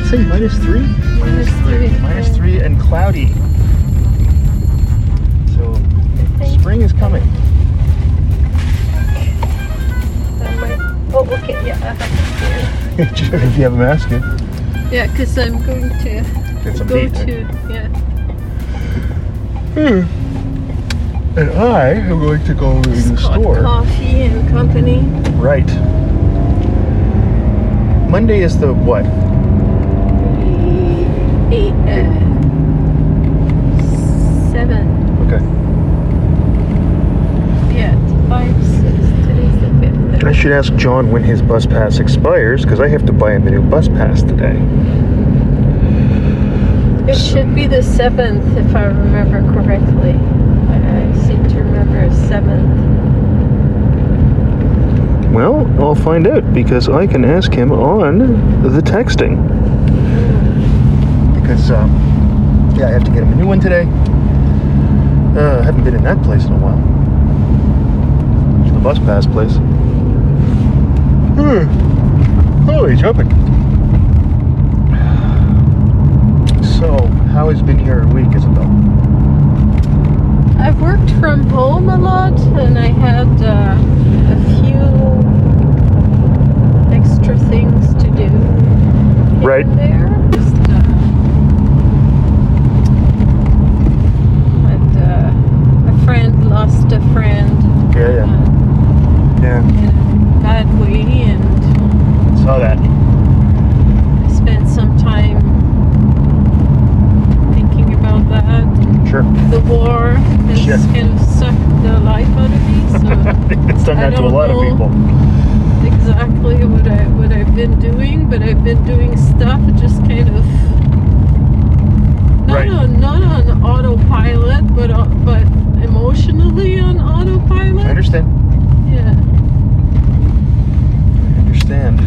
that say? Minus three? Minus three. Minus three and cloudy. So spring is coming. Oh, okay, yeah. I have if you have a mask in. to- Yeah, because I'm going to Get some go heat. to, yeah. Hmm. And I am going to go to the store. Coffee and Company. Right. Monday is the what? Eight, uh, seven. Okay. Yeah, it's five, six. Today's the. I should ask John when his bus pass expires because I have to buy him a new bus pass today. It should be the seventh, if I remember correctly. I, I seem to remember seventh. Well, I'll find out because I can ask him on the texting. Because, um, yeah, I have to get him a new one today. Uh, I haven't been in that place in a while. The bus pass place. Hmm. Holy jumping. So, how has been your week, Isabel? I've worked from home a lot, and I had uh, a few extra things to do. Right. There. Just, uh, and uh, a friend lost a friend Yeah, yeah. uh, Yeah. in a bad way, and Saw that. I spent some time thinking about that. Sure. The war has Yeah. kind of sucked the life out of me, so. it's done I that to a don't lot of know. people. exactly what I what I've been doing, but I've been doing stuff just kind of not Right. on not on autopilot, but uh, but emotionally on autopilot. I understand. Yeah. I understand.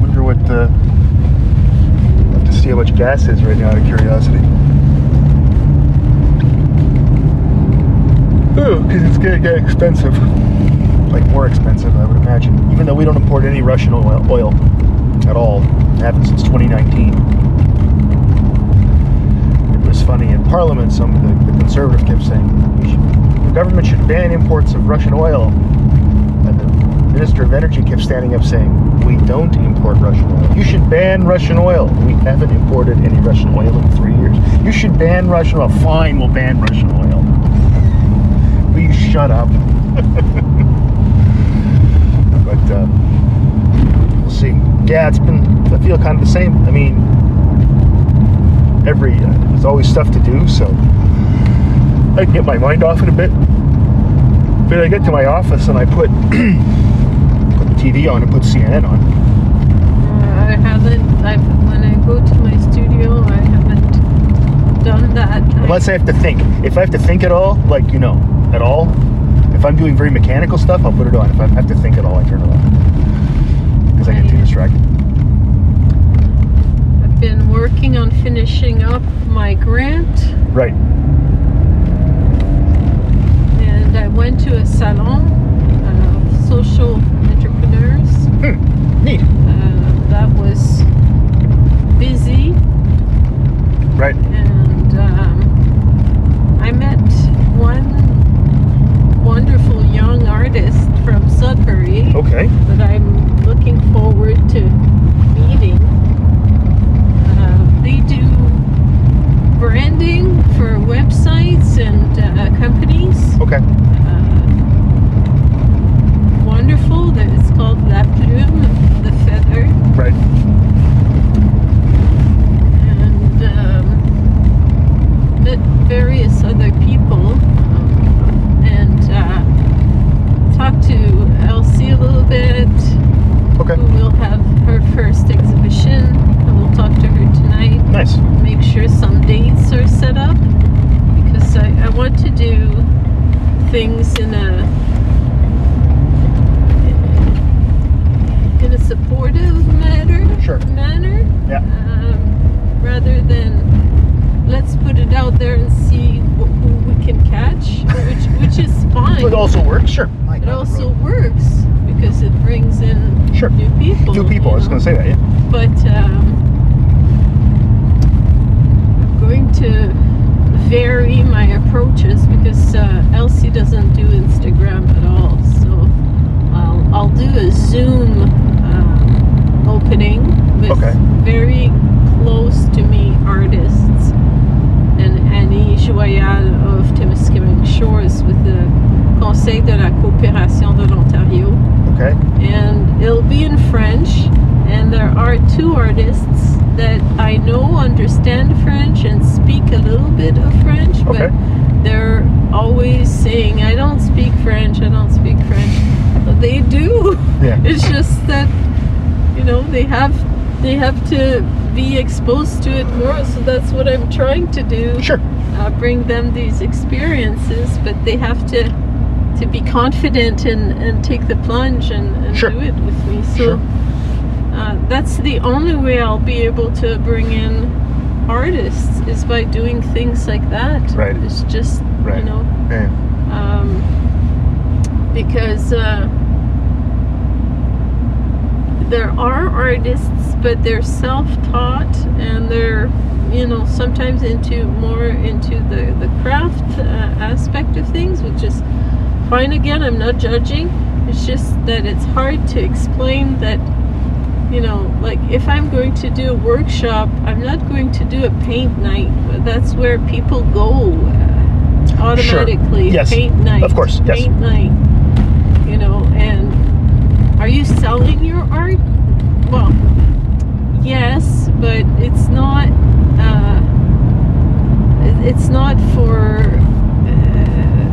Wonder what uh have to see how much gas is right now out of curiosity. Oh, because it's gonna get expensive. Like more expensive, I would imagine. Even though we don't import any Russian oil, oil at all. Haven't since 2019. It was funny in Parliament. Some of the, the conservative kept saying "We should- the government should ban imports of Russian oil. And the Minister of Energy kept standing up saying, don't import Russian oil. You should ban Russian oil. We haven't imported any Russian oil in three years. You should ban Russian oil. Fine, we'll ban Russian oil. Will you shut up? but uh, we'll see. Yeah, it's been, I feel kind of the same. I mean, every, uh, there's always stuff to do, so I can get my mind off it a bit. But I get to my office and I put TV on and put CNN on. Uh, I haven't. I've, when I go to my studio, I haven't done that. Unless I have to think. If I have to think at all, like you know, at all, if I'm doing very mechanical stuff, I'll put it on. If I have to think at all, I turn it off because I get too distracted. I've been working on finishing up my grant, Right. and I went to a salon of social. Neat. Uh, that was busy, Right. and um, I met one wonderful young artist from Sudbury Okay. that I'm looking forward to meeting. Uh, they do branding for websites and uh, companies. Okay. Uh, wonderful. That it's called La Plume, the Right. and um, met various other people, um, and uh, talked to Elsie a little bit. Okay. who will have her first exhibition. I will talk to her tonight. Nice. Make sure some dates are set up because I, I want to do things in a in a supportive manner. Sure. Manner. Yeah. Um, rather than let's put it out there and see wh- who we can catch, which which is fine. It also works. Sure. It also works because it brings in Sure. new people. New people. I was going to say that. Yeah. but um, I'm going to vary my approaches because uh, Elsie doesn't do Instagram at all. So I'll, I'll do a Zoom opening with Okay. very close to me artists and Annie Joyal of Temiskaming Shores with the Conseil de la Coopération de l'Ontario Okay. and it'll be in French. And there are two artists that I know understand French and speak a little bit of French, but Okay. they're always saying, I don't speak French, I don't speak French. But they do. Yeah. It's just that, you know, they have they have to be exposed to it more. So that's what I'm trying to do Sure. uh, bring them these experiences, but they have to to be confident and, and take the plunge and, and Sure. do it with me. So Sure. uh, that's the only way I'll be able to bring in artists is by doing things like that. Right. It's just Right. you know Yeah. um, because uh, there are artists, but they're self-taught and they're you know sometimes into more into the the craft uh, aspect of things, which is fine. Again, I'm not judging. It's just that it's hard to explain that. You know, like if I'm going to do a workshop, I'm not going to do a paint night. That's where people go uh, automatically. Yes. Paint night. Of course, yes. Paint night. You know, and are you selling your art? Well, yes, but it's not. Uh, it's not for uh,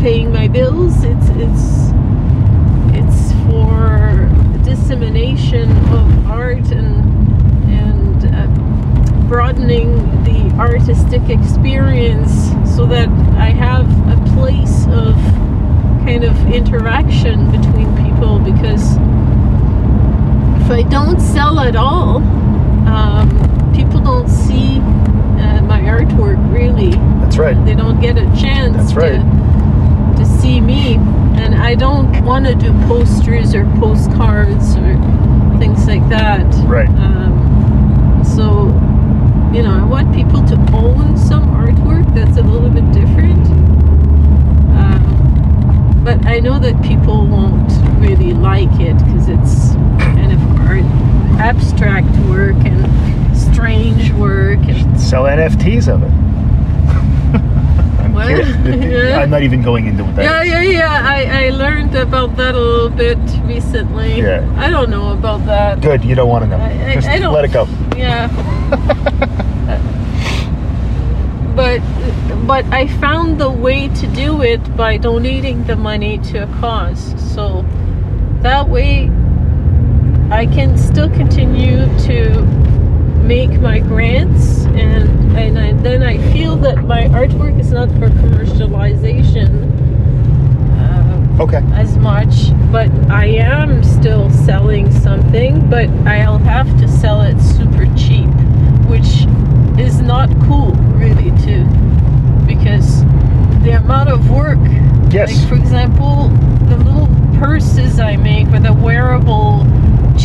paying my bills. It's it's it's for dissemination of art and and uh, broadening the artistic experience so that I have a place of kind of interaction between people because if I don't sell at all, um, people don't see uh, my artwork really. That's right. They don't get a chance That's right. to, to see me. And I don't want to do posters or postcards or things like that. Right. Um, so, you know, I want people to own some artwork that's a little bit different. Um, but I know that people won't really like it because it's kind of art, abstract work and strange work. And, Sell NFTs of it. I'm Yeah. I'm not even going into that. yeah, yeah, yeah. I, I learned about that a little bit recently. Yeah. I don't know about that. Good. You don't want to know. I- I- Just I let it go. Yeah. but but I found the way to do it by donating the money to a cause. So that way I can still continue to make my grants and and I, then I feel that my artwork is not for commercialization. Uh, Okay. as much, but I am still selling something, but I'll have to sell it super cheap, which is not cool really too, because the amount of work, Yes. like for example, the little purses I make or the wearable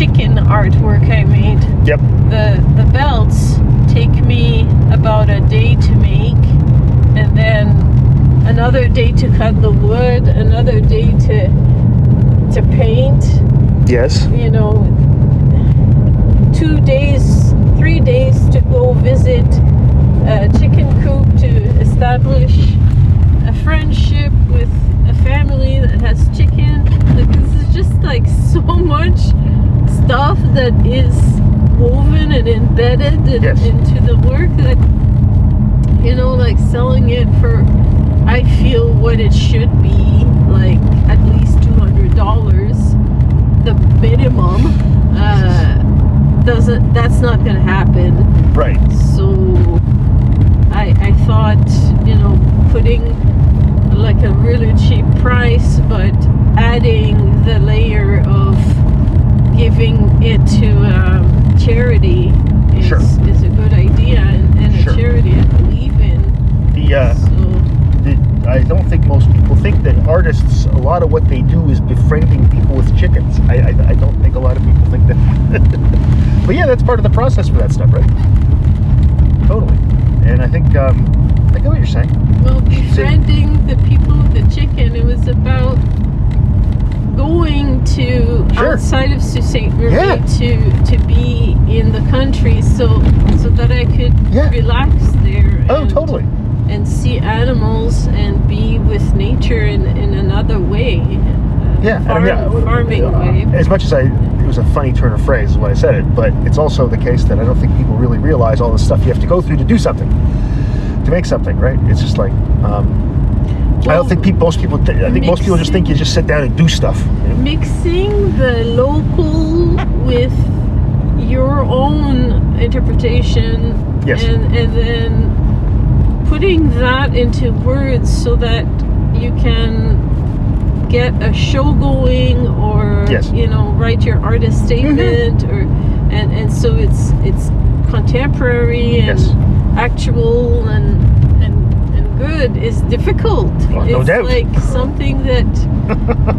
chicken artwork I made, Yep. the the belts take me about a day to make and then another day to cut the wood another day to to paint Yes. you know two days three days to go visit a chicken coop to establish a friendship with a family that has chicken like this is just like so much stuff that is woven and embedded in- Yes. into the work that you know like selling it for i feel what it should be like at least $200 the minimum uh, doesn't that's not gonna happen Right. so I, I thought, you know, putting like a really cheap price, but adding the layer of giving it to um, charity is, Sure. is a good idea and, and Sure. a charity I believe in. The uh, So, the, I don't think most people think that artists, a lot of what they do is befriending people with chickens. I, I, I don't think a lot of people think that. but yeah, that's part of the process for that stuff, right? Totally. And I think um, I get what you're saying. Well, befriending the people the chicken, it was about going to Sure. outside of Sault Ste. Marie Yeah. to to be in the country, so so that I could Yeah. relax there. Oh, and, totally. And see animals and be with nature in in another way. uh, Yeah, and I mean, farming uh, way. As much as I, it was a funny turn of phrase when I said it, but it's also the case that I don't think people really realize all the stuff you have to go through to do something, to make something, right? It's just like, um, I don't think people, most people, th- I think most people just think you just sit down and do stuff. mixing the local with your own interpretation Yes. and and then putting that into words so that you can get a show going or Yes. Mm-hmm. you know write your artist statement or and and so it's it's contemporary and Yes. actual and good is difficult Oh, no it's doubt. like something that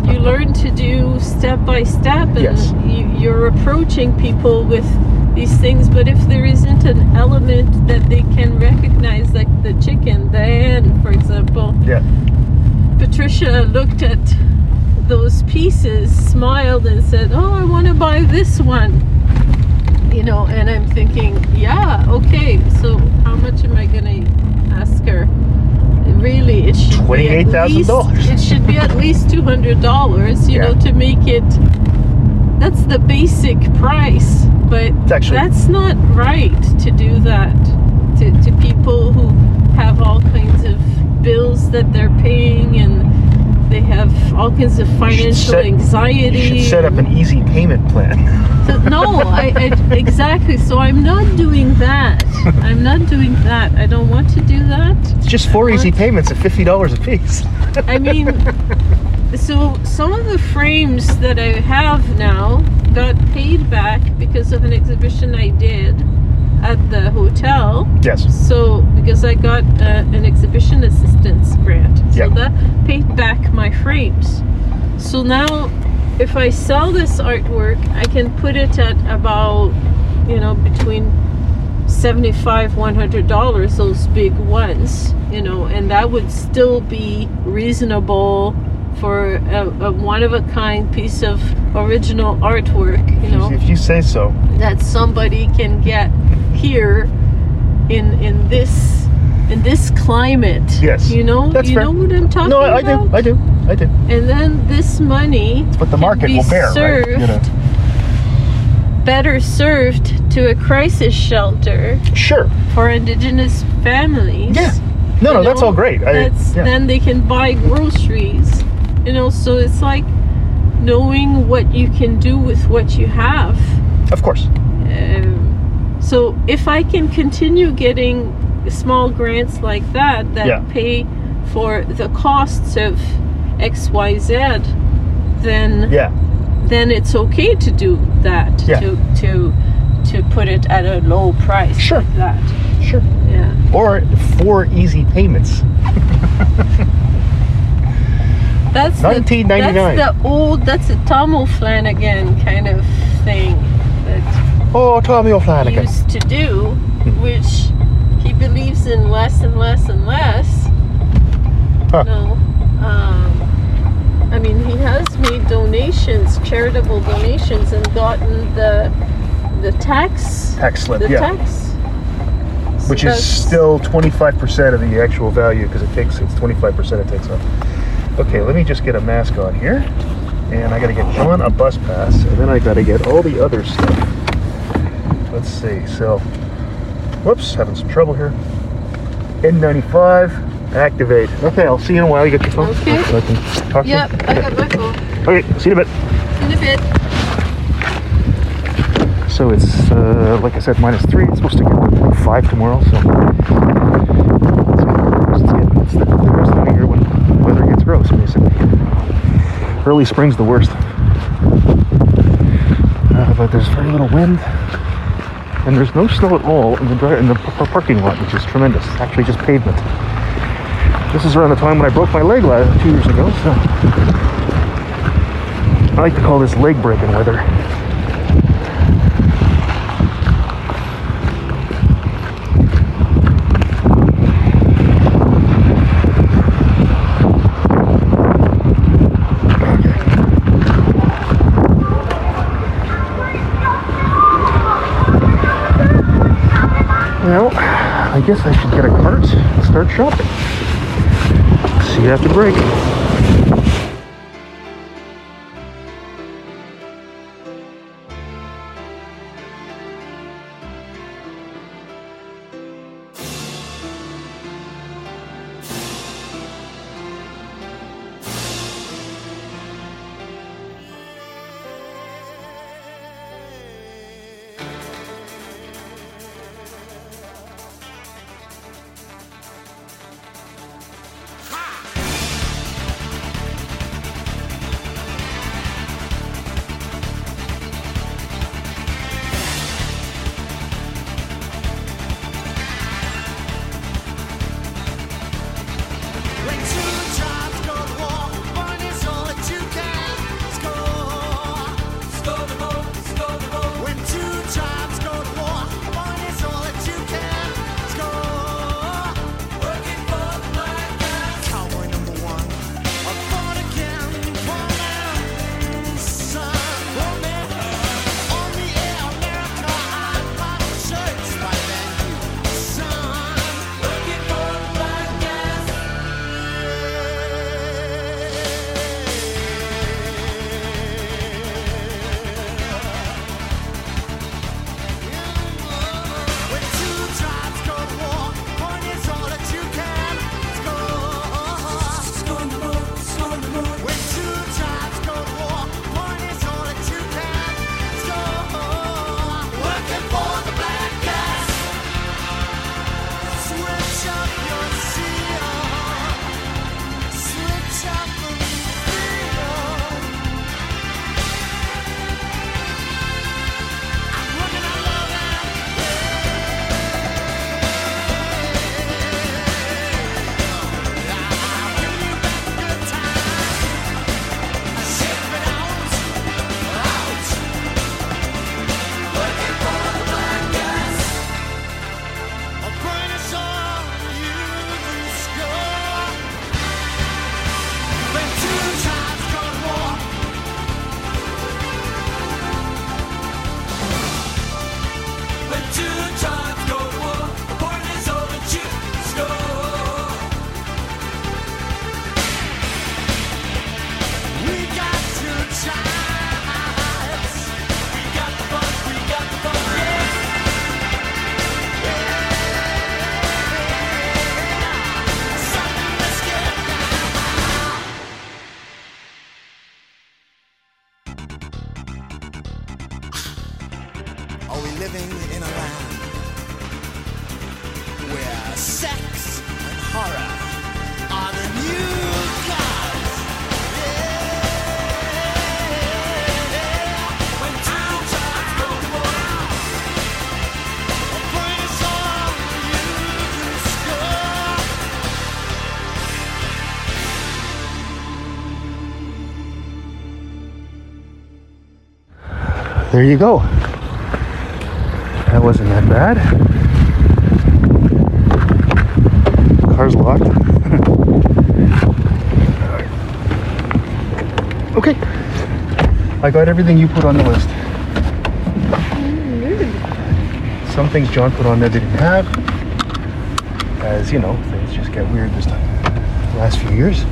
you learn to do step by step and Yes. you, you're approaching people with these things but if there isn't an element that they can recognize like the chicken the hen for example Yeah. patricia looked at those pieces smiled and said oh i want to buy this one you know and i'm thinking yeah okay so how much am i gonna ask her really it should be at least- $28,000. it should be at least $200 you Yeah. know to make it that's the basic price but actually- that's not right to do that to, to people who have all kinds of bills that they're paying and they have all kinds of financial set- anxiety You should set up an easy payment plan. so, no, I, I exactly. So I'm not doing that. I'm not doing that. I don't want to do that. It's just four easy payments of fifty dollars a piece. I mean, so some of the frames that I have now got paid back because of an exhibition I did at the hotel. Yes. So because I got uh, an exhibition assistance grant, so Yep. that paid back my frames. So now, if I sell this artwork, I can put it at about, you know, between seventy-five, one hundred dollars. Those big ones, you know, and that would still be reasonable for a, a one-of-a-kind piece of original artwork. You know If you say so. that somebody can get here in in this in this climate. Yes, You know, that's you fair. know what I'm talking about? No, I, I about. do. I do. I do. And then this money It's what the can market be will bear, right? You know. better served to a crisis shelter Sure. for indigenous families. Yeah. No, you no, that's all great. I, That's yeah. then they can buy groceries. You know, so it's like knowing what you can do with what you have. Of course. Um, so if I can continue getting small grants like that that Yeah. pay for the costs of X, Y, Z, then Yeah. then it's okay to do that. Yeah. To to to put it at a low price Sure. like that. Sure. Yeah. Or four easy payments. That's the- 1999. That's the old. That's a Tom O'Flanagan kind of thing Oh, Tommy O'Flanagan. used to do, which he believes in less and less and less. Huh. No. Um, I mean, he has made donations, charitable donations, and gotten the the tax Tax slip, the yeah. tax. So Which is still 25% of the actual value because it takes, it's 25% it takes off. Okay, let me just get a mask on here. And I gotta get John a bus pass, and then I gotta get all the other stuff. Let's see, so, whoops, having some trouble here. N95, activate. Okay, I'll see you in a while. You got your phone? Okay. So I can talk to you? Yep, I got my phone. Okay, see you in a bit. In a bit. So it's, uh, like I said, minus three. It's supposed to get like five tomorrow. So it's, get- it's the, the rest of the year when weather gets gross, basically. Early spring's the worst. Uh, but there's very little wind, and there's no snow at all in the in the parking lot, which is tremendous. It's actually just pavement. This is around the time when I broke my leg last, two years ago. So I like to call this leg breaking weather. Well, I guess I should get a cart and start shopping. See you after break. There you go. That wasn't that bad. Car's locked. okay. I got everything you put on the list. Some things John put on there they didn't have. As you know, things just get weird this time. Last few years.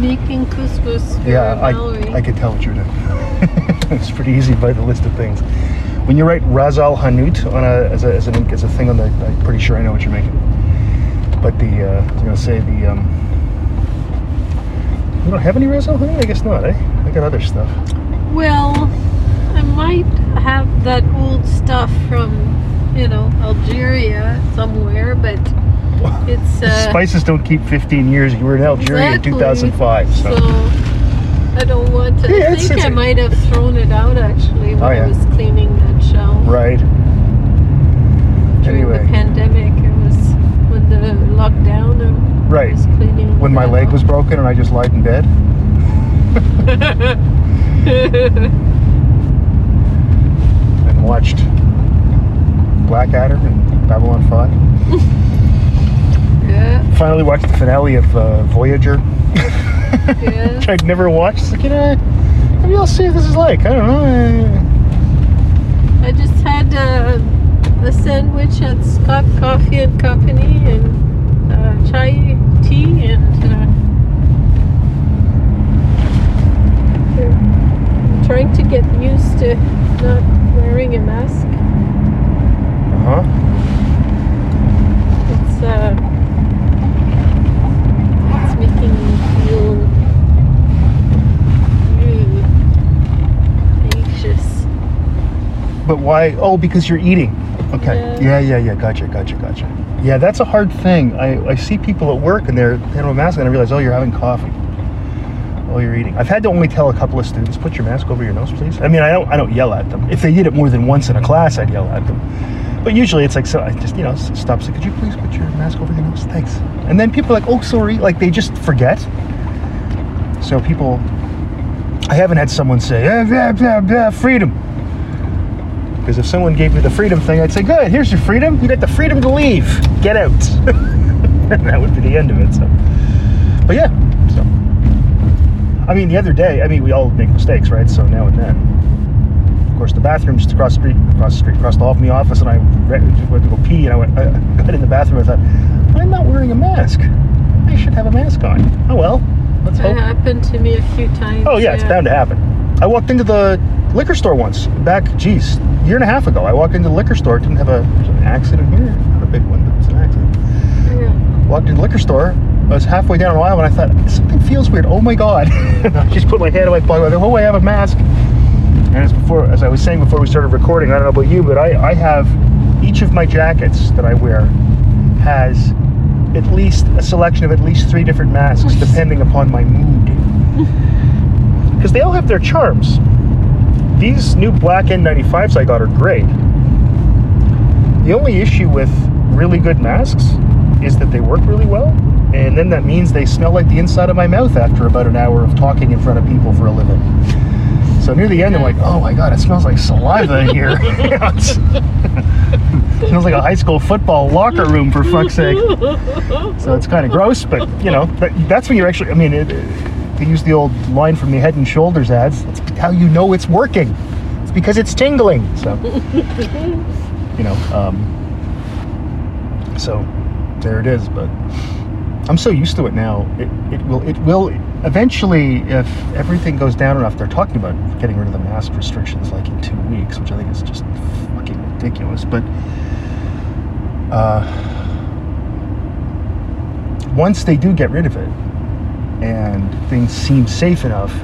Making Christmas for Yeah, I, I could tell what you're doing. it's pretty easy by the list of things. When you write ras el hanout on a as a as, an, as a thing on the, I'm pretty sure I know what you're making. But the uh, I was gonna say the um, you don't have any ras el hanout? I guess not. Eh? I got other stuff. Well, I might have that old stuff from, you know, Algeria somewhere, but it's uh, Spices don't keep 15 years. You were in Algeria Exactly. in 2005, so. so I don't want to. Yeah, I it's- think it's I a- might have thrown it out actually when Oh, yeah. I was cleaning that shelf right. during Anyway. the pandemic. It was when the lockdown. I Right. was cleaning. When my that leg was broken and I just lied in bed. and watched Blackadder and Babylon 5. yeah, Finally watched the finale of uh, Voyager, yeah. which I'd never watched. It's like, you know, maybe I'll see what this is like. I don't know. I just had uh, this sandwich at Scott Coffee and Company and uh, chai tea and uh, trying to get used to not wearing a mask. Uh huh. It's uh, it's making me feel really anxious. But why? Oh, because you're eating. Okay. Yeah, Yeah. yeah, yeah. Gotcha, gotcha, gotcha. Yeah, that's a hard thing. I, I see people at work and they're they don't have a mask and I realize, oh, you're having coffee. Oh, you're eating. I've had to only tell a couple of students, put your mask over your nose, please. I mean, I don't I don't yell at them. If they did it more than once in a class, I'd yell at them. But usually it's like, so I just, you know, stop. So could you please put your mask over your nose? Thanks. And then people are like, oh, sorry. Like they just forget. So people, I haven't had someone say, "Ah, blah, blah, blah, freedom. Because if someone gave me the freedom thing, I'd say, good, here's your freedom. You got the freedom to leave. Get out. and that would be the end of it. So, but yeah, so. I mean, the other day, I mean, we all make mistakes, right? So now and then. Of course, the bathroom's just across the street, across the street, across the hall from the office, and I just went to go pee, and I went, I got in the bathroom and I thought, I'm not wearing a mask. I should have a mask on. Oh well, let's That hope. happened to me a few times. Oh yeah, it's bound to happen. I walked into the liquor store once back, geez, a year and a half ago. I walked into the liquor store, didn't have a an accident here, not a big one, but it's an accident. Yeah. Walked into the liquor store. I was halfway down an aisle and I thought something feels weird. Oh my god! I just put my hand in my pocket. I go, oh, I have a mask. And as before, as I was saying before we started recording, I don't know about you, but I, I have each of my jackets that I wear has at least a selection of at least three different masks, depending upon my mood. Because they all have their charms. These new black N95s I got are great. The only issue with really good masks is that they work really well, and then that means they smell like the inside of my mouth after about an hour of talking in front of people for a living. So near the end, I'm like, oh my god, it smells like saliva here. It's- smells like a high school football locker room, for fuck's sake. So it's kind of gross, but you know, that, that's when you're actually, I mean, it, to use the old line from the Head and Shoulders ads, that's how you know it's working. It's because it's tingling. So, you know, um, so there it is. But I'm so used to it now. It, it will, it will eventually, if everything goes down enough, they're talking about getting rid of the mask restrictions like in two weeks, which I think is just fucking ridiculous. But, uh, once they do get rid of it and things seem safe enough,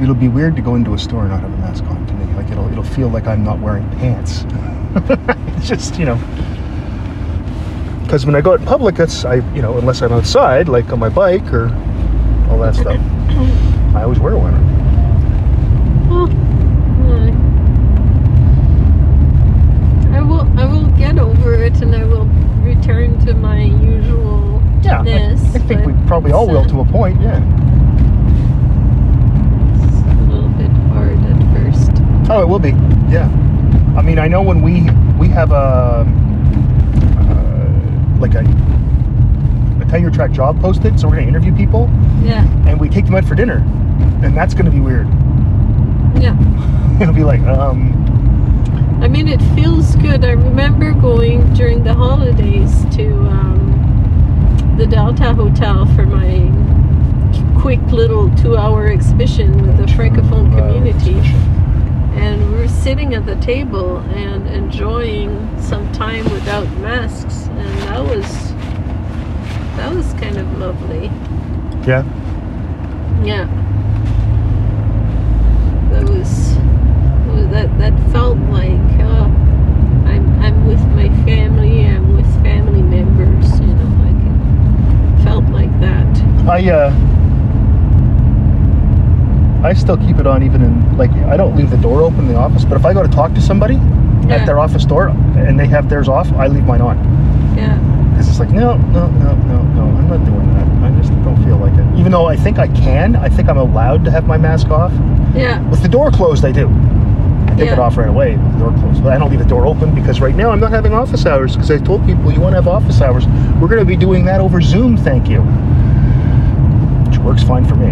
it'll be weird to go into a store and not have a mask on to me. Like it'll it'll feel like I'm not wearing pants. it's just, you know. Because when I go out in public, that's I you know, unless I'm outside, like on my bike or all that stuff, I always wear one. I will. I will get over it, and I will return to my usual. Yeah, I, I think we probably all will to a point, yeah. It's a little bit hard at first. Oh, it will be. Yeah. I mean, I know when we we have a uh, like a a tenure track job posted, so we're gonna interview people Yeah. and we take them out for dinner, and that's gonna be weird. Yeah. It'll be like, um, I mean, it feels good. I remember going during the holidays to um, the Delta Hotel for my quick little two-hour exhibition with the Francophone community, and we were sitting at the table and enjoying some time without masks, and that was that was kind of lovely. yeah. Yeah. That was was- that that felt like uh, I'm I'm with my family. I'm with family members. You know, like it felt like that. I uh, I still keep it on even in like I don't leave the door open in the office, but if I go to talk to somebody Yeah. at their office door and they have theirs off, I leave mine on. Yeah. Because it's like, no, no, no, no, no, I'm not doing that. I just don't feel like it. Even though I think I can, I think I'm allowed to have my mask off. Yeah. With the door closed, I do. I take it off right away with the door closed. But I don't leave the door open because right now I'm not having office hours because I told people you want to have office hours. We're going to be doing that over Zoom, thank you. Works fine for me.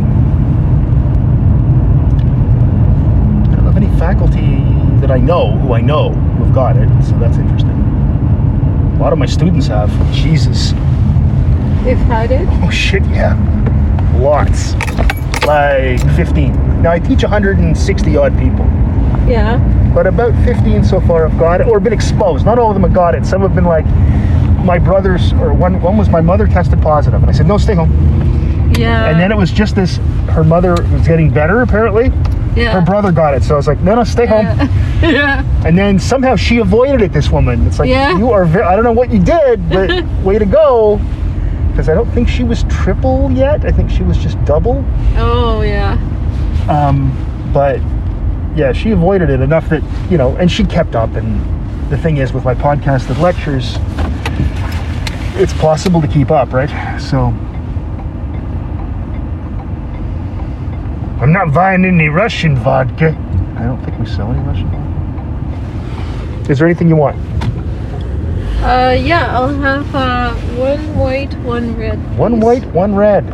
I don't have any faculty that I know, who I know, who have got it, so that's interesting. A lot of my students have. Jesus. They've had it. Oh shit, yeah. Lots. Like 15. Now I teach 160 odd people, Yeah. but about 15 so far have got it or been exposed. Not all of them have got it. Some have been like my brothers, or one one was my mother tested positive, and I said no, stay home. Yeah. And then it was just this. Her mother was getting better apparently. yeah. Her brother got it, so I was like, no, no, stay home. yeah. And then somehow she avoided it. This woman. It's like Yeah. you are. Very, I don't know what you did, but way to go. Because I don't think she was triple yet. I think she was just double. Oh yeah. Um, but yeah, she avoided it enough that you know, and she kept up. And the thing is, with my podcasted lectures, it's possible to keep up, right? So. I'm not buying any Russian vodka. I don't think we sell any Russian vodka. Is there anything you want? Uh, yeah. I'll have uh, one white, one red. One white, one red.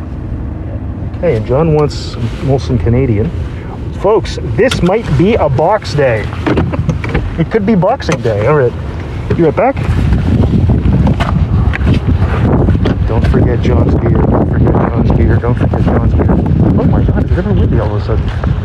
Okay, and John wants some Molson Canadian. Folks, this might be a box day. it could be Boxing Day. All right. You right back? Don't forget John's beer. Don't forget John's beer. Don't forget John's beer. Oh my god, it's ever windy all of a sudden.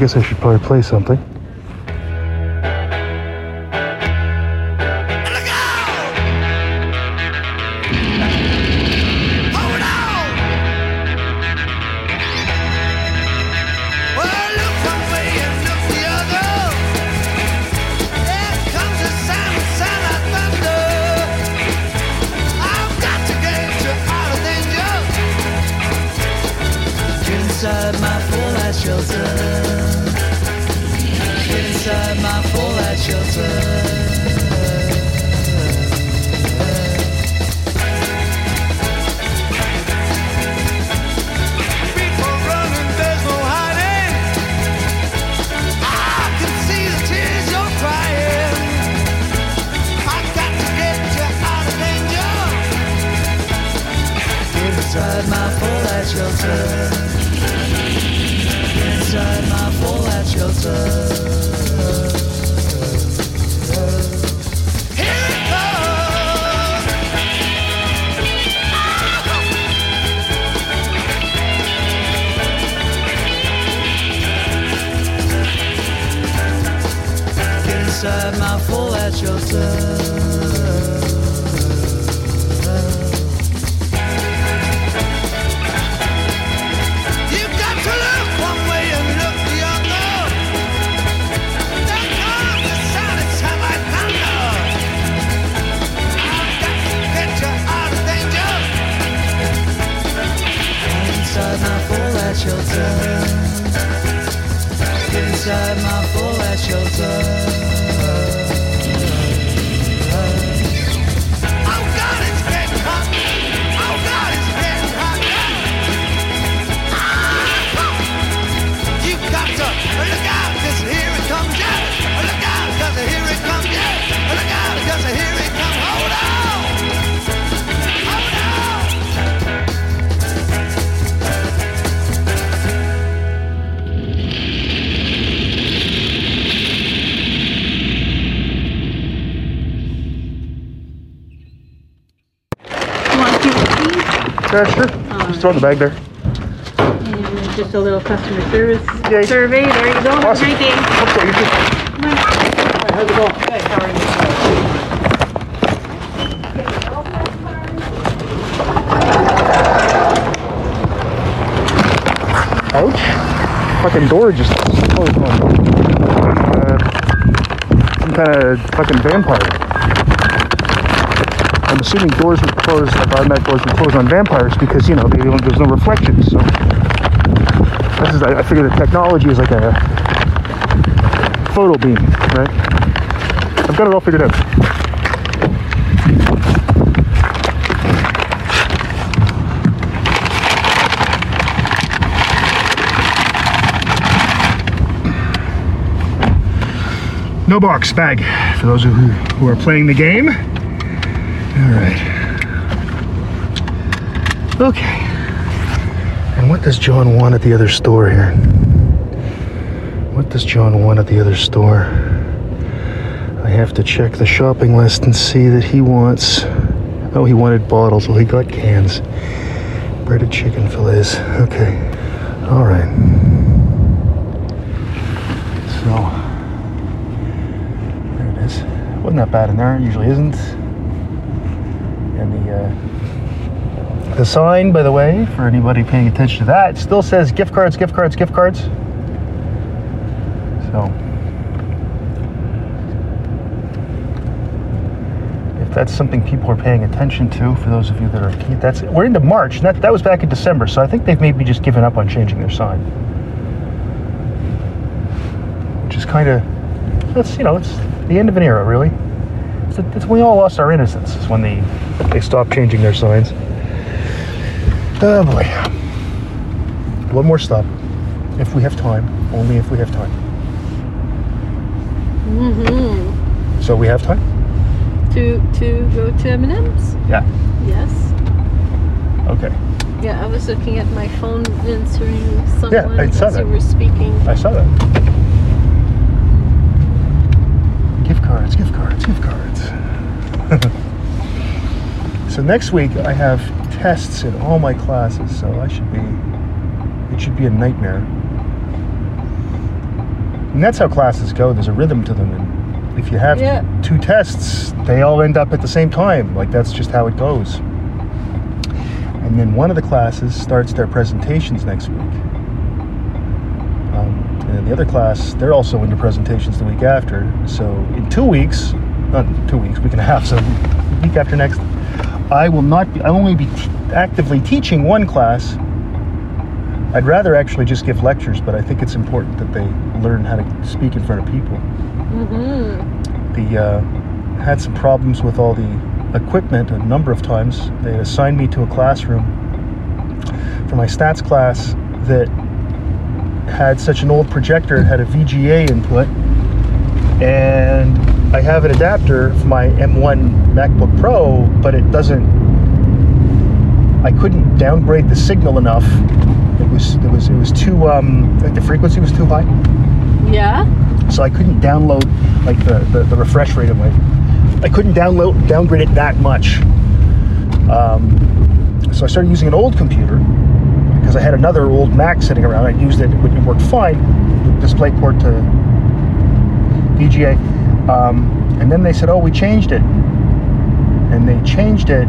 Guess I should probably play something. Danger. Inside my fallout shelter. Danger. Inside my fallout shelter. Yeah, sure. Just throw it in the bag there. And just a little customer service Yay. survey. There you go. Have a Awesome. great day. Okay, you too. Ouch. Fucking door just closed on me. Uh, some kind of fucking vampire. Assuming doors would close, like automatic doors would close on vampires because, you know, they don't, there's no reflections. So, this is, I, I figure the technology is like a photo beam, right? I've got it all figured out. No box, bag, for those who, who are playing the game. All right. Okay. And what does John want at the other store here? What does John want at the other store? I have to check the shopping list and see that he wants. Oh, he wanted bottles. Well, he got cans. Breaded chicken fillets. Okay. All right. So, there it is. Wasn't that bad in there. It usually isn't. And the uh, the sign, by the way, for anybody paying attention to that, still says gift cards, gift cards, gift cards. So, if that's something people are paying attention to, for those of you that are that's we're into March. That that was back in December, so I think they've maybe just given up on changing their sign, which is kind of that's you know it's the end of an era, really. It's, it's when we all lost our innocence. Is when they they stopped changing their signs. Oh boy. One more stop, if we have time. Only if we have time. Mm-hmm. So we have time. To to go to M&M's? Yeah. Yes. Okay. Yeah, I was looking at my phone answering someone yeah, I saw as that. you were speaking. I saw that. Gift cards, gift cards, gift cards. so next week I have tests in all my classes, so I should be it should be a nightmare. And that's how classes go. There's a rhythm to them and if you have Yeah. two tests, they all end up at the same time. Like that's just how it goes. And then one of the classes starts their presentations next week. And the other class, they're also into presentations the week after. So in two weeks, not two weeks, week and a half, so week after next, I will not be, I'll only be t- actively teaching one class. I'd rather actually just give lectures, but I think it's important that they learn how to speak in front of people. Mm-hmm. The uh, had some problems with all the equipment a number of times. They assigned me to a classroom for my stats class that had such an old projector, it had a VGA input, and I have an adapter for my M1 MacBook Pro, but it doesn't. I couldn't downgrade the signal enough. It was it was it was too um, like the frequency was too high Yeah. so I couldn't download like the, the, the refresh rate of my I couldn't download downgrade it that much um, so I started using an old computer because I had another old Mac sitting around. I used it it worked fine display port to VGA um, and then they said oh we changed it. And they changed it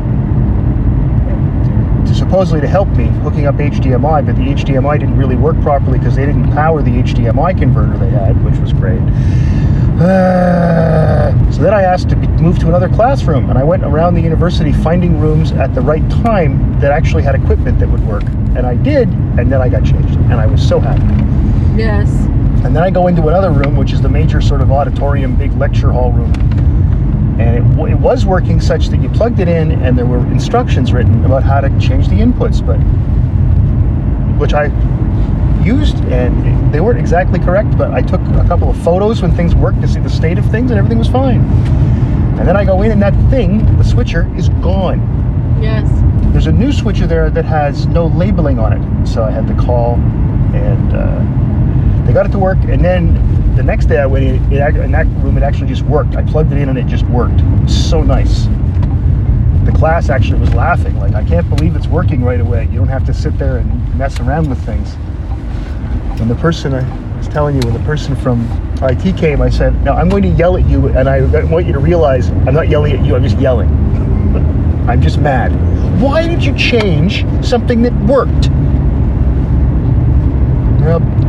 to supposedly to help me hooking up HDMI, but the HDMI didn't really work properly because they didn't power the HDMI converter they had, which was great. So then I asked to be moved to another classroom, and I went around the university finding rooms at the right time that actually had equipment that would work, and I did, and then I got changed, and I was so happy. Yes. And then I go into another room, which is the major sort of auditorium, big lecture hall room. And it, w- it was working such that you plugged it in and there were instructions written about how to change the inputs, but which I used and they weren't exactly correct, but I took a couple of photos when things worked to see the state of things and everything was fine. And then I go in and that thing, the switcher, is gone. Yes. There's a new switcher there that has no labeling on it. So I had to call and uh, they got it to work. And then the next day I went in, it, in that room, it actually just worked. I plugged it in and it just worked. So nice. The class actually was laughing, like, I can't believe it's working right away. You don't have to sit there and mess around with things. When the person, I was telling you, when the person from IT came, I said, Now I'm going to yell at you, and I want you to realize I'm not yelling at you, I'm just yelling. I'm just mad. Why did you change something that worked?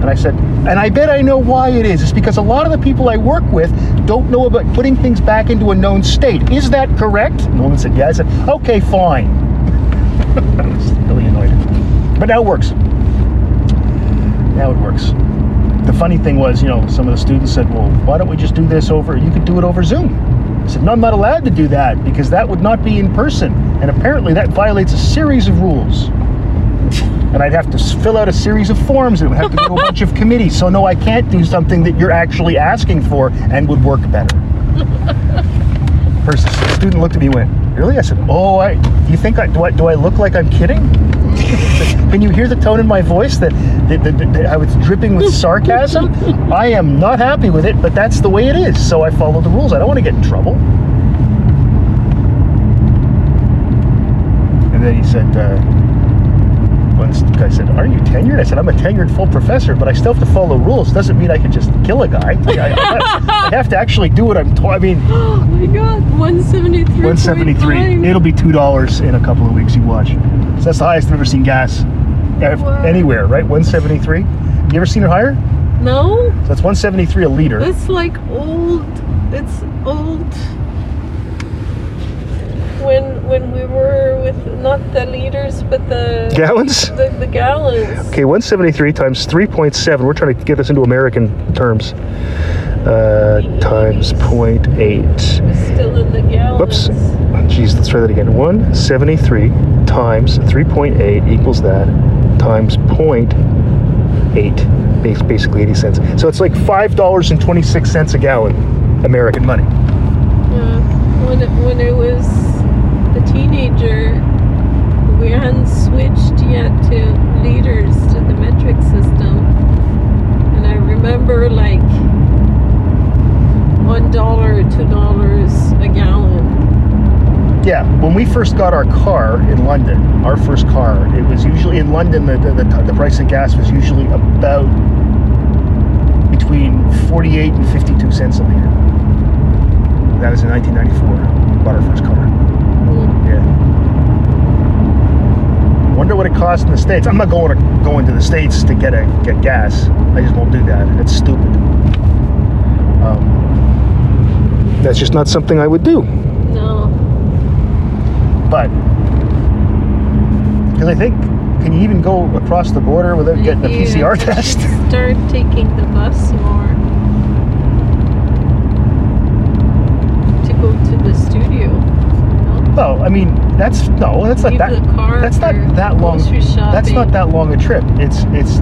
And I said, and I bet I know why it is. It's because a lot of the people I work with don't know about putting things back into a known state. Is that correct? And the woman said, yeah. I said, okay, fine. I was really annoyed. But now it works. Now it works. The funny thing was, you know, some of the students said, well, why don't we just do this over, you could do it over Zoom. I said, no, I'm not allowed to do that because that would not be in person. And apparently that violates a series of rules. And I'd have to fill out a series of forms and it would have to go to a bunch of committees. So, no, I can't do something that you're actually asking for and would work better. Person, student looked at me and went, Really? I said, Oh, I, you think I do, I do I look like I'm kidding? Can you hear the tone in my voice that, that, that, that how it's dripping with sarcasm? I am not happy with it, but that's the way it is. So I follow the rules. I don't want to get in trouble. And then he said, uh, once the guy said, Are you tenured? I said, I'm a tenured full professor, but I still have to follow rules. Doesn't mean I can just kill a guy. I, I- I have to actually do what I'm told. I mean, Oh my god, 173. 173. It'll be $2 in a couple of weeks. You watch. So that's the highest I've ever seen gas Wow. anywhere, right? 173. You ever seen it higher? No, So that's 173 a liter. it's like old. It's old. When when we were with not the liters but the Gallons? the, the gallons. Okay, 173 times 3.7. We're trying to get this into American terms. Uh, times 0.8. Still in the gallons. Whoops. Jeez, let's try that again. 173 times 3.8 equals that times 0.8, bas- basically 80 cents. So it's like $5.26 a gallon, American money. Yeah. When it, when I was a teenager, we hadn't switched yet to liters to the metric system, and I remember like one dollar, two dollars a gallon. Yeah, when we first got our car in London, our first car, it was usually in London, the, the, the, the price of gas was usually about between 48 and 52 cents a liter. That was in 1994. We bought our first car. Mm. Yeah. Wonder what it costs in the states. I'm not going to going to the states to get a get gas. I just won't do that. It's stupid. Um, that's just not something I would do. No. But because I think, can you even go across the border without getting a PCR test? Start taking the bus more to go to the studio. No? Well, I mean, that's no, that's not Leave that. the car That's not for that long. grocery That's not that long a trip. It's it's.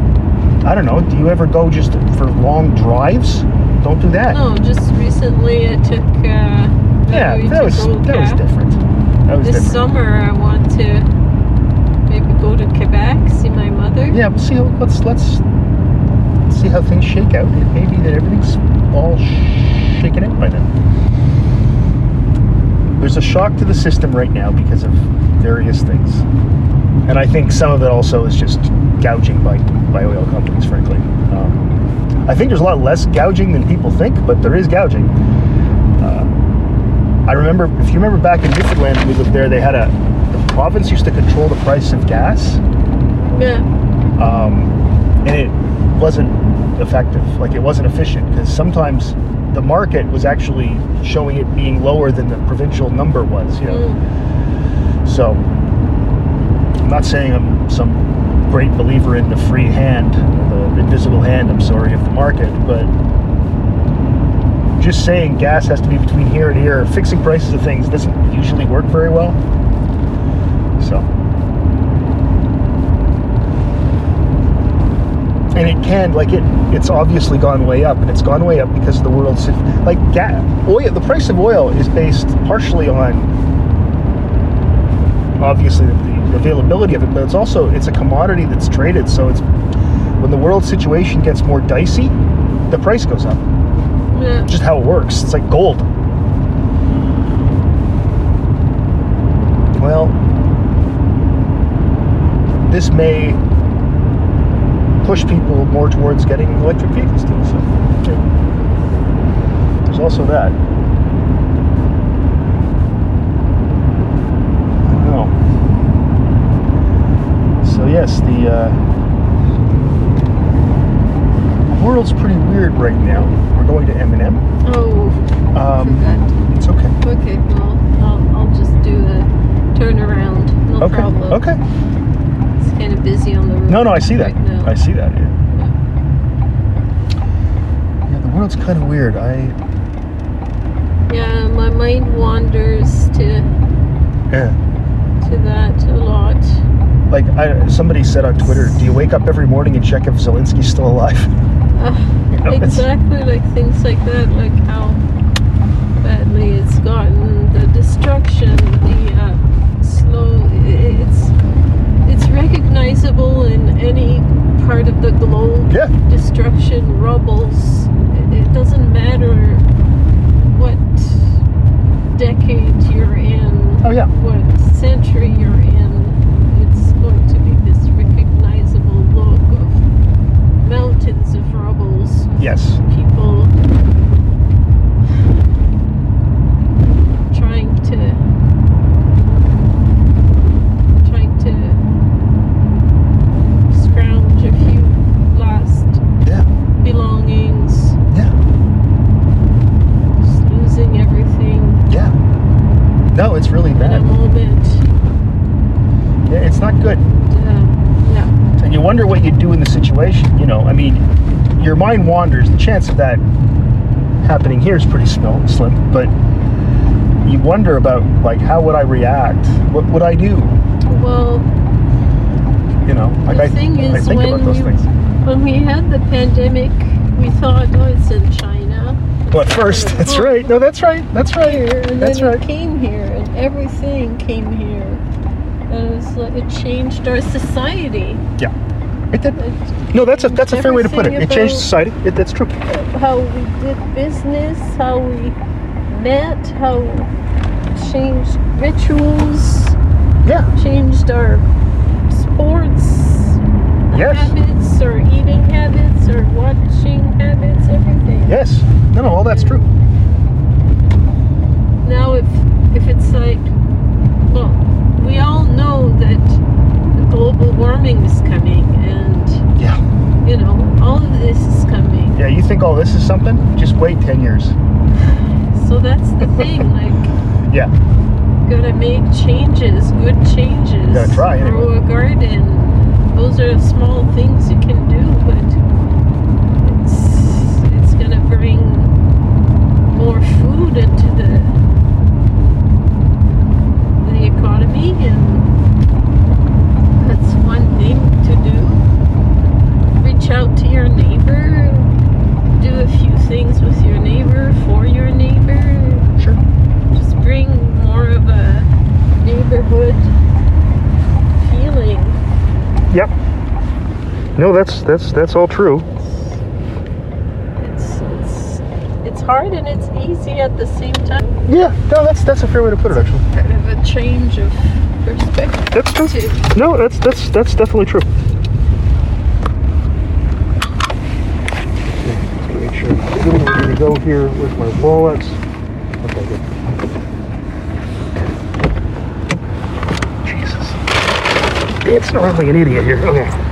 I don't know. Do you ever go just for long drives? Don't do that. No, just recently I took. Uh, yeah, we that took was that was different. That was This different. summer I want to maybe go to Quebec, see my mother. Yeah, we'll see. How, let's let's see how things shake out. It may be that everything's all shaken out by then. There's a shock to the system right now because of various things, and I think some of it also is just gouging by by oil companies. Frankly, um, I think there's a lot less gouging than people think, but there is gouging. Uh, I remember, if you remember back in Newfoundland, when we lived there. They had a the province used to control the price of gas Yeah. um, and it wasn't effective. Like it wasn't efficient because sometimes the market was actually showing it being lower than the provincial number was. You know, so I'm not saying I'm some great believer in the free hand, the invisible hand. I'm sorry of the market, but just saying gas has to be between here and here, fixing prices of things doesn't usually work very well. So. And it can like it it's obviously gone way up and it's gone way up because of the world's like ga- oil the price of oil is based partially on obviously the, the availability of it but it's also it's a commodity that's traded so it's when the world situation gets more dicey the price goes up. Yeah. just how it works. It's like gold. Well this may push people more towards getting electric vehicles too. So yeah. there's also that. I don't know. 'Cause, uh, yes, the uh, world's pretty weird right now. We're going to M&M. Oh, Um, forgot. it's okay. Okay, well, I'll, I'll just do the turnaround. No Okay. problem. Okay. It's kind of busy on the road. No, no, I see that. Right now. I see that. Yeah. yeah, the world's kind of weird. I Yeah, my mind wanders to yeah. to that a lot. Like I, somebody said on Twitter, do you wake up every morning and check if Zelensky's still alive? Uh, You know, it's- exactly like things like that, like how badly it's gotten, the destruction, the uh, slow. I- It's it's recognizable in any part of the globe. Yeah. Destruction, rubbles. It, it doesn't matter what decade you're in, Oh yeah. what century you're in. It's going to be this recognizable look of mountains of rubbles Yes. people trying to trying to scrounge a few last Yeah. belongings Yeah. just losing everything Yeah. No, it's really in a bad. moment Yeah, it's not good. uh, yeah And you wonder what you'd do in the situation. You know, I mean, your mind wanders. The chance of that happening here is pretty small, slim. But you wonder about like how would I react? What would I do? well You know, like The I, thing I is, think about when those you- things. when we had the pandemic we thought oh it's in china Well, at first, that's right. No, that's right. That's right. here, and That's then right. came here, everything came here, and it was like it changed our society. Yeah. It did. It, No, that's a that's a fair way to put it. It changed society. It, that's true. how we did business, how we met, how changed rituals, Yeah. changed our sports Yes. habits, or eating habits, or watching habits, everything. Yes. No, no, all that's true. now if if it's like well we all know that the global warming is coming and Yeah. you know all of this is coming Yeah. You think all this is something? Just wait ten years. so that's the thing like Yeah. gotta make changes good changes Gotta try, anyway. grow a garden those are small things you can do but it's it's gonna bring more food into the the economy and that's one thing to do reach out to your neighbor do a few things with your neighbor for your neighbor Sure. just bring more of a neighborhood feeling Yep. No, that's that's that's all true. it's it's it's hard and it's easy at the same time Yeah. No, that's that's a fair way to put it. Actually. kind of a change of perspective That's true. No, that's that's that's definitely true. Okay, let's make I'm. We're gonna go here with my wallets. Okay, good. Jesus. Dancing around like an idiot here. Okay.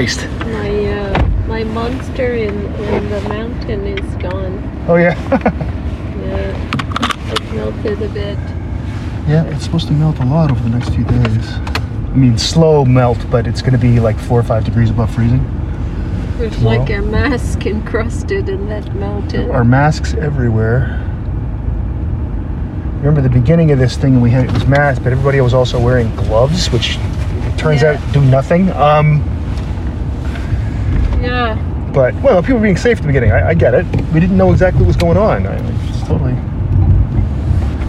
Christ. My uh, my monster in, in the mountain is gone. Oh yeah. Yeah, it melted a bit. yeah, it's supposed to melt a lot over the next few days. I mean, slow melt, but it's going to be like four or five degrees above freezing. There's Tomorrow? like a mask encrusted in that mountain. There are masks everywhere. Remember the beginning of this thing? We had it was masks, but everybody was also wearing gloves, which turns Yeah. out do nothing. Um, but well, people were being safe at the beginning. I, I get it. We didn't know exactly what was going on. I, I totally.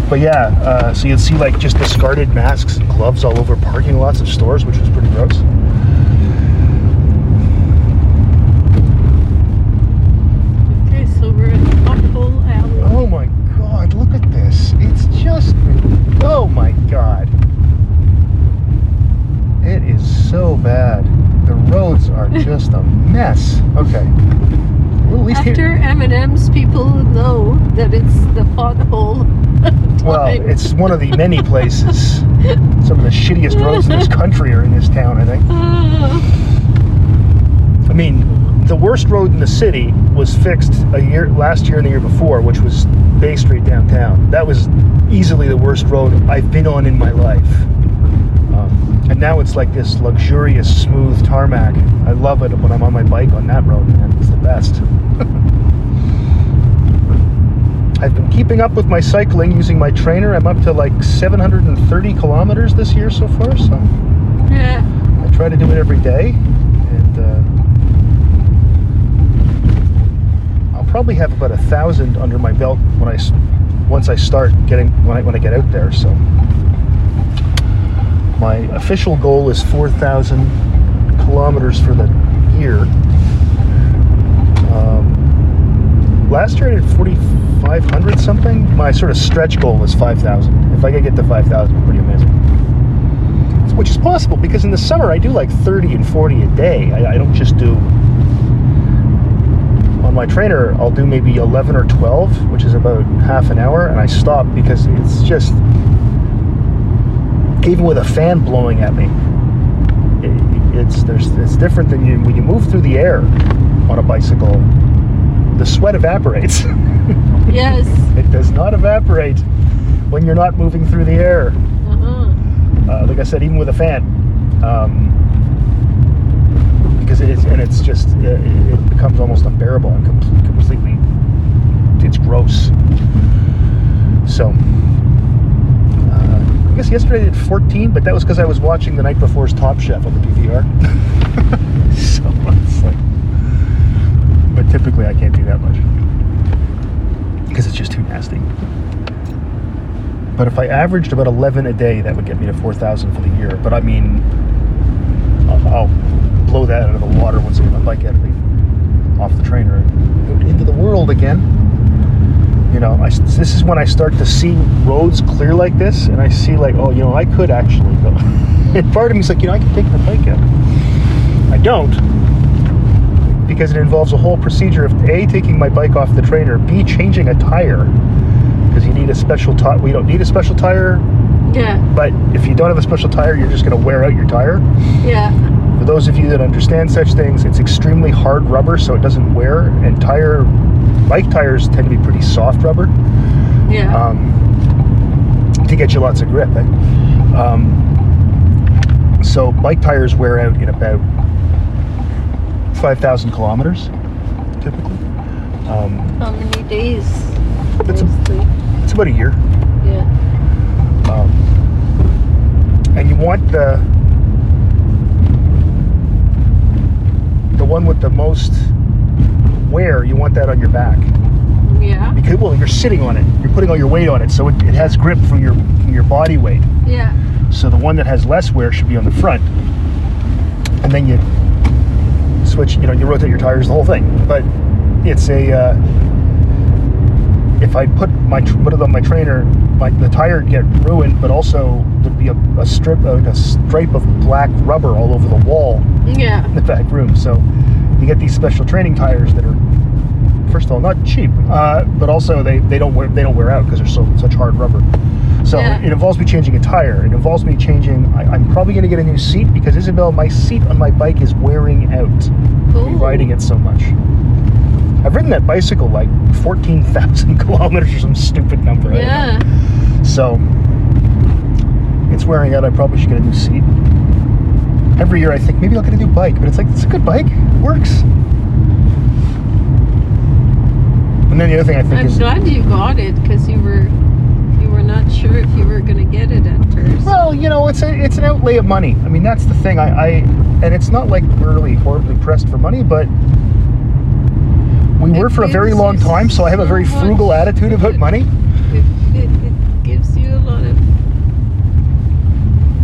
But yeah, uh, so you'd see like just discarded masks and gloves all over parking lots of stores, which was pretty gross. okay, so we're in Alley. Oh my god, look at this. It's just. Oh my god. It is so bad. Roads are just a mess. Okay. Well, at least After. M&M's, people know that it's the pothole. Well, it's one of the many places. Some of the shittiest roads in this country are in this town, I think. I mean, the worst road in the city was fixed a year last year and the year before, which was Bay Street downtown. That was easily the worst road I've been on in my life. Um, and now it's like this luxurious, smooth tarmac. I love it when I'm on my bike on that road, man. It's the best. I've been keeping up with my cycling using my trainer. I'm up to like 730 kilometers this year so far, so yeah. I try to do it every day, and uh, I'll probably have about a thousand under my belt when I once I start getting when I when I get out there. So my official goal is four thousand kilometers for the year. Um, last year I did forty five hundred something. My sort of stretch goal is five thousand. If I could get to five thousand, it'd be pretty amazing which is possible because in the summer I do like 30 and 40 a day. I, I don't just do on my trainer. I'll do maybe 11 or 12, which is about half an hour, and I stop because it's just even with a fan blowing at me. It, it's there's it's different than you when you move through the air on a bicycle. The sweat evaporates. Yes. it does not evaporate when you're not moving through the air Uh-huh. uh, like I said, even with a fan, um, because it is, and it's just it, it becomes almost unbearable and com- completely, it's gross. So, uh, I guess yesterday I did 14, but that was because I was watching the night before's Top Chef on the PVR. so it's like, but typically I can't do that much because it's just too nasty. But if I averaged about 11 a day, that would get me to 4,000 for the year. But I mean, I'll, I'll blow that out of the water once I get my bike out of the, off the trainer and into the world again. You know, I, this is when I start to see roads clear like this, and I see like, oh, you know, I could actually go. and part of me's like, you know, I can take my bike out. I don't, because it involves a whole procedure of a taking my bike off the trainer, b changing a tire because you need a special tire. We don't need a special tire, Yeah. but if you don't have a special tire, you're just going to wear out your tire. Yeah. For those of you that understand such things, it's extremely hard rubber, so it doesn't wear. And tire, bike tires tend to be pretty soft rubber Yeah. um, to get you lots of grip. eh? Um, so bike tires wear out in about 5,000 kilometers, typically. Um, How many days? It's a- it's about a year. Yeah. Um, and you want the the one with the most wear. You want that on your back Yeah. because well, you're sitting on it. You're putting all your weight on it, so it, it has grip from your from your body weight. Yeah. So the one that has less wear should be on the front, and then you switch. You know, you rotate your tires, the whole thing. But it's a uh, if I put my put it on my trainer, my the tire would get ruined, but also there'd be a, a strip like a stripe of black rubber all over the wall Yeah. in the back room. So you get these special training tires that are first of all not cheap, uh, but also they, they don't wear they don't wear out because they're so such hard rubber. So Yeah. it involves me changing a tire. It involves me changing. I, I'm probably going to get a new seat because Isabel, my seat on my bike is wearing out. Ooh. riding it so much. I've ridden that bicycle like 14,000 kilometers or some stupid number. I don't know. Yeah. So it's wearing out. I probably should get a new seat. Every year I think maybe I'll get a new bike, but it's like it's a good bike. Works. And then the other thing I think I'm is glad you got it because you were you were not sure if you were gonna get it at first. well, you know, it's a it's an outlay of money. I mean, that's the thing. I, I and it's not like we're really horribly pressed for money, but we It were for a very long time, so I have a very frugal attitude about money it, it gives you a lot of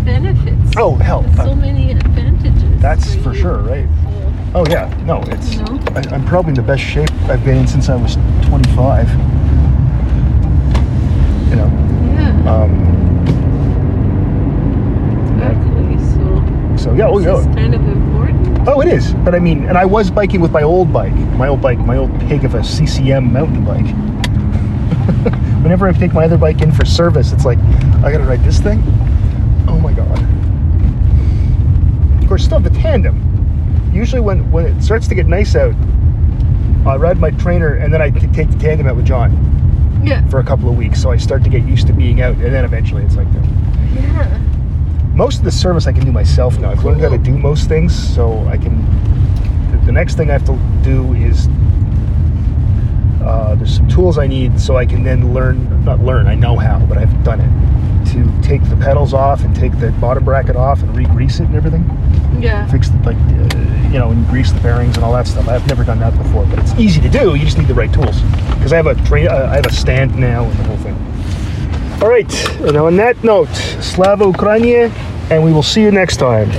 benefits. Oh hell, There's so uh, many advantages. that's for you. sure, right? Yeah. Oh yeah, no, it's. You know? I, I'm probably in the best shape I've been in since I was 25. You know, Yeah. um, exactly. So so yeah, oh this is yeah, kind of important. oh it is. But I mean, and I was biking with my old bike, my old bike, my old pig of a CCM mountain bike. Whenever I take my other bike in for service, it's like I gotta ride this thing. Oh my god. Of course, still have the tandem. Usually, when when it starts to get nice out, I ride my trainer and then I t- take the tandem out with John. Yeah. for a couple of weeks, so I start to get used to being out, and then eventually it's like that. Yeah. Most of the service I can do myself now. I've learned how to do most things, so I can. the- The next thing I have to do is uh, there's some tools I need, so I can then learn. Not learn, I know how, but I've done it. Take the pedals off and take the bottom bracket off and re-grease it and everything. Yeah. Fix the, like, uh, you know, and grease the bearings and all that stuff. I've never done that before, but it's easy to do. You just need the right tools. Because I have a tra- uh, I have a stand now and the whole thing. All right. And on that note, Slava Ukraini, and we will see you next time.